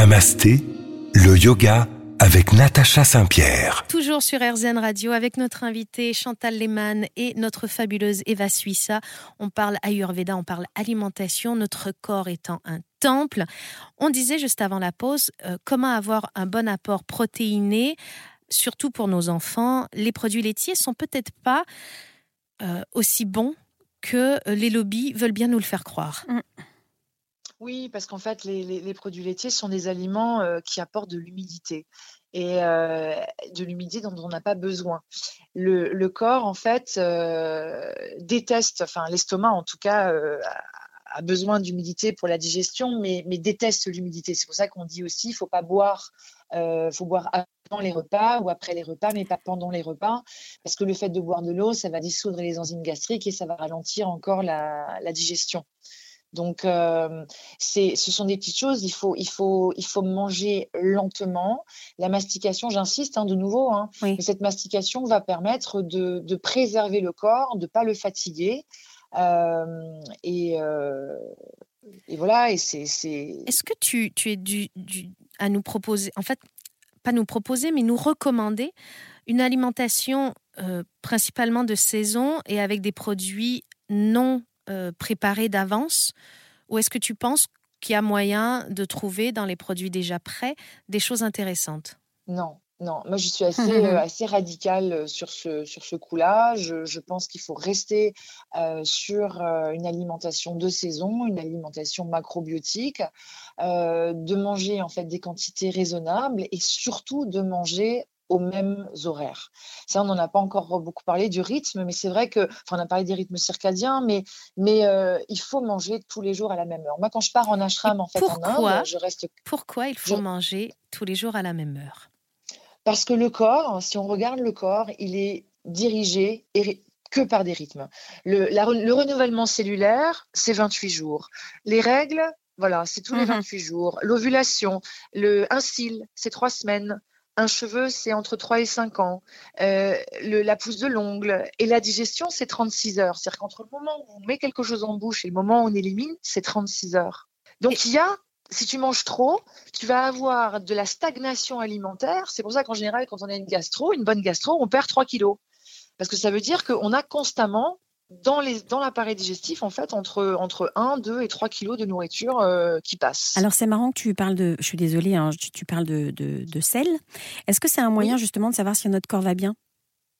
Namasté, le yoga avec Natacha Saint-Pierre. Toujours sur RZN Radio avec notre invité Chantal Lehmann et notre fabuleuse Eva Suissa. On parle Ayurveda, on parle alimentation, notre corps étant un temple. On disait juste avant la pause euh, comment avoir un bon apport protéiné, surtout pour nos enfants. Les produits laitiers sont peut-être pas euh, aussi bons que les lobbies veulent bien nous le faire croire. Mm. Oui, parce qu'en fait, les, produits laitiers sont des aliments euh, qui apportent de l'humidité et euh, de l'humidité dont on n'a pas besoin. Le, corps, en fait, euh, déteste, enfin l'estomac en tout cas, a besoin d'humidité pour la digestion, mais, déteste l'humidité. C'est pour ça qu'on dit aussi, il ne faut pas boire, faut boire avant les repas ou après les repas, mais pas pendant les repas, parce que le fait de boire de l'eau, ça va dissoudre les enzymes gastriques et ça va ralentir encore la digestion. Donc, euh, ce sont des petites choses. Il faut, il faut, il faut manger lentement. La mastication, j'insiste hein, de nouveau, hein, cette mastication va permettre de, préserver le corps, de ne pas le fatiguer. Euh, et, euh, et, voilà. Et c'est. Est-ce que tu, tu es du, à nous proposer, en fait, pas nous proposer, mais nous recommander une alimentation principalement de saison et avec des produits non euh, préparé d'avance? Ou est-ce que tu penses qu'il y a moyen de trouver dans les produits déjà prêts des choses intéressantes? Non, non, moi je suis assez, euh, assez radicale euh, sur ce, sur ce coup-là. Je, pense qu'il faut rester sur une alimentation de saison, une alimentation macrobiotique, de manger en fait des quantités raisonnables et surtout de manger aux mêmes horaires. Ça, on n'en a pas encore beaucoup parlé du rythme, mais c'est vrai que, enfin, on a parlé des rythmes circadiens, mais, mais euh, il faut manger tous les jours à la même heure. Moi, quand je pars en ashram, en fait, en Inde, je reste. Pourquoi il faut manger tous les jours à la même heure? Parce que le corps, si on regarde le corps, il est dirigé que par des rythmes. Le, le renouvellement cellulaire, c'est 28 jours. Les règles, voilà, c'est tous les 28 mmh jours. L'ovulation, le, un cil, c'est trois semaines. Un cheveu, c'est entre 3 et 5 ans. Euh, la pousse de l'ongle. Et la digestion, c'est 36 heures. C'est-à-dire qu'entre le moment où on met quelque chose en bouche et le moment où on élimine, c'est 36 heures. Donc il y a, si tu manges trop, tu vas avoir de la stagnation alimentaire. C'est pour ça qu'en général, quand on a une gastro, une bonne gastro, on perd 3 kilos. Parce que ça veut dire qu'on a constamment dans, les, dans l'appareil digestif, en fait, entre, entre 1, 2 et 3 kilos de nourriture euh, qui passent. Alors, c'est marrant que tu parles de, je suis désolée, hein, tu, parles de, de, sel. Est-ce que c'est un moyen, justement, de savoir si notre corps va bien?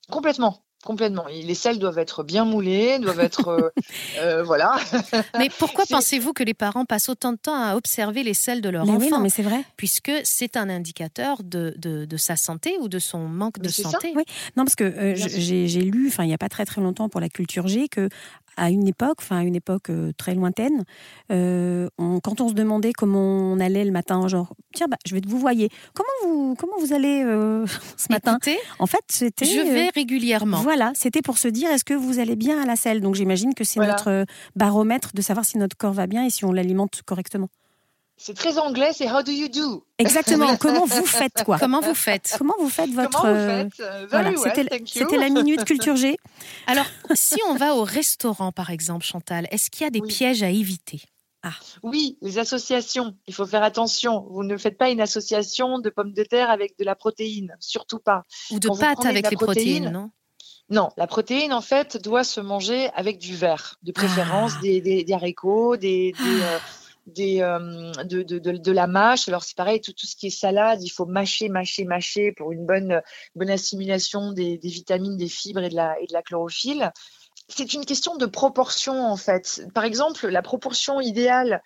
Complètement. Complètement. Les selles doivent être bien moulées, doivent être. Euh, euh, voilà. Mais pourquoi pensez-vous que les parents passent autant de temps à observer les selles de leur enfant oui, mais c'est vrai. Puisque c'est un indicateur de, de, sa santé ou de son manque de santé? oui. Non, parce que j'ai lu, enfin, il n'y a pas très très longtemps pour la culture G, que à une époque, enfin à une époque euh, très lointaine, euh, quand on se demandait comment on allait le matin, genre tiens, bah, je vais vous voyez, comment vous comment vous allez euh, ce matin? En fait, c'était je vais régulièrement. Voilà, c'était pour se dire est-ce que vous allez bien à la selle? Donc j'imagine que c'est notre baromètre de savoir si notre corps va bien et si on l'alimente correctement. C'est très anglais, c'est how do you do? Exactement. Comment vous faites quoi? Comment vous faites? Comment vous faites votre Comment vous faites? Euh, voilà, c'était la minute culture G. Alors, si on va au restaurant par exemple, Chantal, est-ce qu'il y a des pièges à éviter? Ah. Oui, les associations, il faut faire attention. Vous ne faites pas une association de pommes de terre avec de la protéine, surtout pas. Ou de pâtes avec les protéines, non? Non, la protéine, en fait, doit se manger avec du verre, de préférence ah. des, haricots, des, euh, des, euh, de, de, de, la mâche. Alors c'est pareil, tout, tout, ce qui est salade, il faut mâcher, mâcher, mâcher pour une bonne, bonne assimilation des, vitamines, des fibres et de la, et de la chlorophylle. C'est une question de proportion en fait. Par exemple, la proportion idéale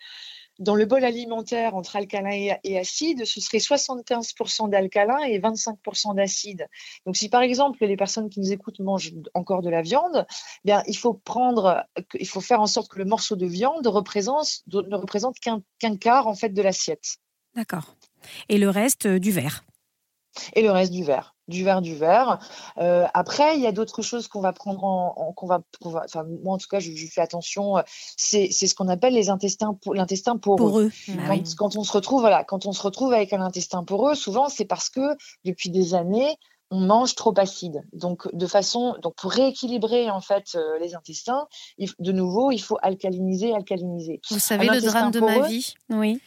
dans le bol alimentaire entre alcalin et, acide, ce serait 75% d'alcalin et 25% d'acide. Donc, si par exemple les personnes qui nous écoutent mangent encore de la viande, eh bien, il faut prendre, il faut faire en sorte que le morceau de viande représente, ne représente qu'un quart en fait de l'assiette. D'accord. Et le reste euh, du verre? Et le reste du verre du verre du verre. Euh, après, il y a d'autres choses qu'on va prendre en, qu'on va, enfin moi en tout cas, je, fais attention. C'est, ce qu'on appelle les intestins, l'intestin poreux. Bah quand, on se retrouve, voilà, quand on se retrouve avec un intestin poreux, souvent c'est parce que depuis des années on mange trop acide. Donc de façon, donc pour rééquilibrer en fait euh, les intestins, de nouveau il faut alcaliniser, alcaliniser. Vous savez le drame de ma vie, oui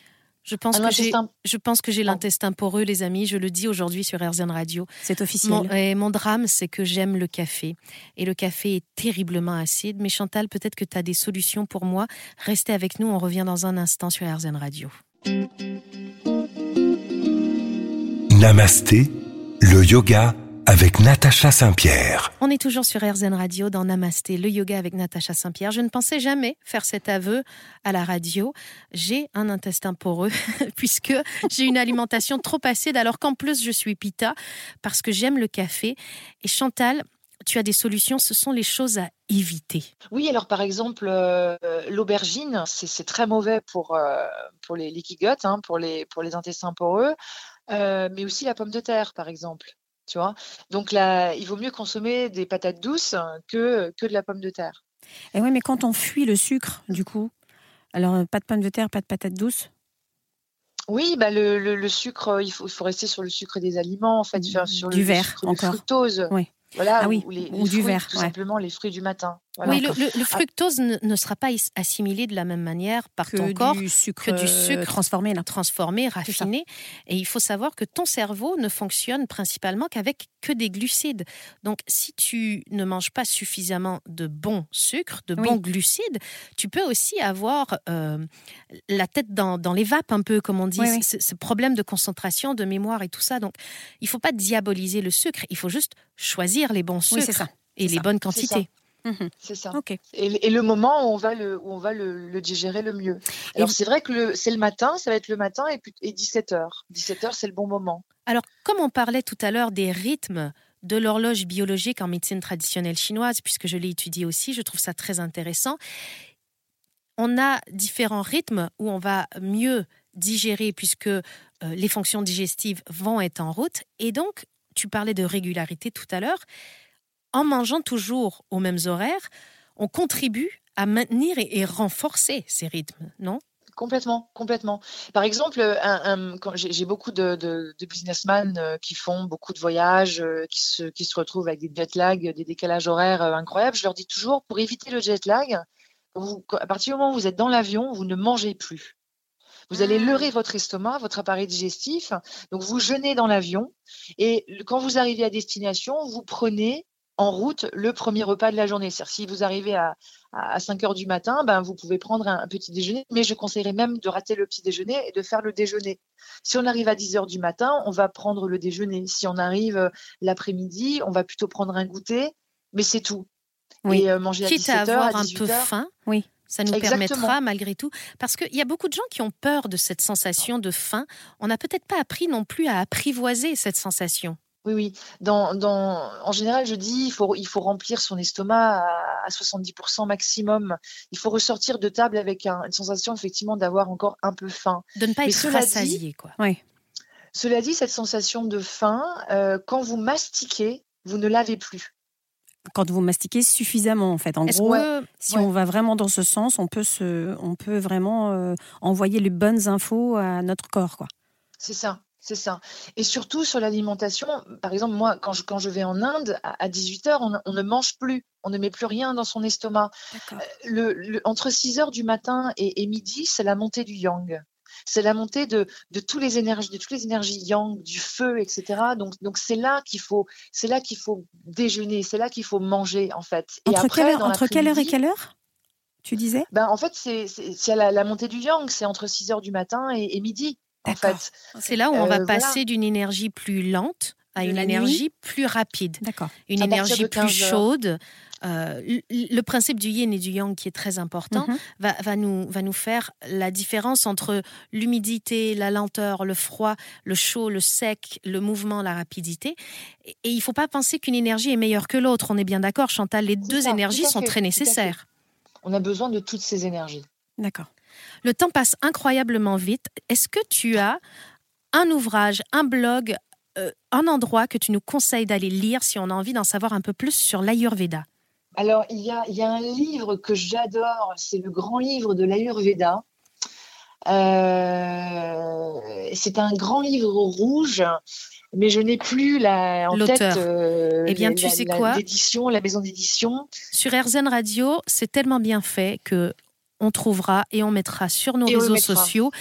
Je pense, que j'ai, je pense que j'ai l'intestin poreux, les amis. Je le dis aujourd'hui sur RZN Radio. C'est officiel. Mon, et mon drame, c'est que j'aime le café. Et le café est terriblement acide. Mais Chantal, peut-être que tu as des solutions pour moi. Restez avec nous. On revient dans un instant sur RZN Radio. Namasté, le yoga avec Natacha Saint-Pierre. On est toujours sur RZN Radio dans Namasté, le yoga avec Natacha Saint-Pierre. Je ne pensais jamais faire cet aveu à la radio. J'ai un intestin poreux puisque j'ai une alimentation trop acide alors qu'en plus je suis pita parce que j'aime le café. Et Chantal, tu as des solutions, ce sont les choses à éviter. Oui, alors par exemple, euh, l'aubergine, c'est très mauvais pour, euh, pour les leaky gut, hein, pour, les, pour les intestins poreux, euh, mais aussi la pomme de terre, par exemple. Tu vois Donc là, il vaut mieux consommer des patates douces que, que de la pomme de terre. Et oui, mais quand on fuit le sucre, du coup, alors euh, pas de pomme de terre, pas de patates douces? Oui, bah le, le, sucre, il faut, il faut, rester sur le sucre des aliments, en fait, sur du le, verre encore. fructose. Oui. Voilà, ah oui, ou, les, du verre. Tout simplement les fruits du matin. Oui, le, fructose ne, sera pas assimilé de la même manière par ton corps que du sucre euh, transformé, transformé, raffiné. Et il faut savoir que ton cerveau ne fonctionne principalement qu'avec que des glucides. Donc, si tu ne manges pas suffisamment de bons sucres, de bons glucides, tu peux aussi avoir euh, la tête dans, les vapes un peu, comme on dit, ce, problème de concentration, de mémoire et tout ça. Donc, il ne faut pas diaboliser le sucre. Il faut juste choisir les bons sucres et les bonnes quantités. Mhm. C'est ça. Et, le moment où on va le, où on va le, digérer le mieux. Alors c'est vrai que c'est le matin, ça va être le matin et, et 17h. 17h, c'est le bon moment. Alors, comme on parlait tout à l'heure des rythmes de l'horloge biologique en médecine traditionnelle chinoise, puisque je l'ai étudié aussi, je trouve ça très intéressant. On a différents rythmes où on va mieux digérer puisque euh, les fonctions digestives vont être en route. Et donc, tu parlais de régularité tout à l'heure en mangeant toujours aux mêmes horaires, on contribue à maintenir et, renforcer ces rythmes, non? Complètement, complètement. Par exemple, j'ai beaucoup de, businessmen euh, qui font beaucoup de voyages, euh, qui se, qui se retrouvent avec des jet lag, des décalages horaires euh, incroyables. Je leur dis toujours, pour éviter le jet lag, à partir du moment où vous êtes dans l'avion, vous ne mangez plus. Vous allez mmh. leurrer votre estomac, votre appareil digestif. Donc, vous jeûnez dans l'avion. Et quand vous arrivez à destination, vous prenez en route le premier repas de la journée. C'est-à-dire si vous arrivez à, à 5 heures du matin, ben, vous pouvez prendre un, petit déjeuner, mais je conseillerais même de rater le petit déjeuner et de faire le déjeuner. Si on arrive à 10 heures du matin, on va prendre le déjeuner. Si on arrive euh, l'après-midi, on va plutôt prendre un goûter, mais c'est tout. Oui. Et euh, manger à 17 à avoir un peu faim. Oui. Ça nous permettra malgré tout. Parce qu'il y a beaucoup de gens qui ont peur de cette sensation de faim. On n'a peut-être pas appris non plus à apprivoiser cette sensation. Oui, oui. Dans, dans, en général, je dis il faut, il faut remplir son estomac à, 70% maximum. Il faut ressortir de table avec une sensation effectivement d'avoir encore un peu faim. De ne pas être rassasié, quoi. Oui. Cela dit, cette sensation de faim, euh, quand vous mastiquez, vous ne l'avez plus. Quand vous mastiquez suffisamment, en fait. En gros, si on va vraiment dans ce sens, on peut, se, on peut vraiment euh, envoyer les bonnes infos à notre corps, quoi. C'est ça. C'est ça. Et surtout sur l'alimentation, par exemple, moi, quand je, quand je vais en Inde, à, 18h, on, ne mange plus, on ne met plus rien dans son estomac. Euh, le, entre 6h du matin et, midi, c'est la montée du yang. C'est la montée de, de, tous les énergies, de toutes les énergies yang, du feu, etc. Donc, donc c'est là qu'il faut, c'est là qu'il faut déjeuner, c'est là qu'il faut manger, en fait. Et entre, après, quelle, entre quelle heure et quelle heure tu disais? Ben, En fait, c'est la, la, montée du yang, c'est entre 6 heures du matin et midi. C'est là où on va euh, passer d'une énergie plus lente à une énergie plus rapide. Une énergie plus chaude. Euh, le principe du yin et du yang qui est très important mhm. va, va, nous, va nous faire la différence entre l'humidité, la lenteur, le froid, le chaud, le sec, le mouvement, la rapidité. Et, il ne faut pas penser qu'une énergie est meilleure que l'autre. On est bien d'accord, Chantal. Les deux énergies sont très nécessaires. On a besoin de toutes ces énergies. D'accord. Le temps passe incroyablement vite. Est-ce que tu as un ouvrage, un blog, euh, un endroit que tu nous conseilles d'aller lire si on a envie d'en savoir un peu plus sur l'Ayurveda? Alors, il y, a, un livre que j'adore, c'est le grand livre de l'Ayurveda. Euh, c'est un grand livre rouge, mais je n'ai plus la, en tête euh, eh bien, tu sais quoi? l'édition, la maison d'édition. Sur RZN Radio, c'est tellement bien fait que on trouvera et on mettra sur nos réseaux sociaux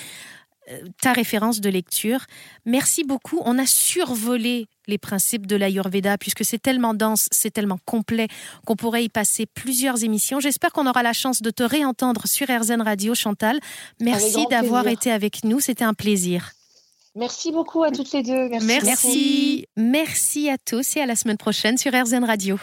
ta référence de lecture. Merci beaucoup. On a survolé les principes de l'Ayurveda, puisque c'est tellement dense, c'est tellement complet qu'on pourrait y passer plusieurs émissions. J'espère qu'on aura la chance de te réentendre sur RZN Radio, Chantal. Merci d'avoir été avec nous, c'était un plaisir. Merci beaucoup à toutes les deux. Merci. Merci. Merci à tous et à la semaine prochaine sur RZN Radio.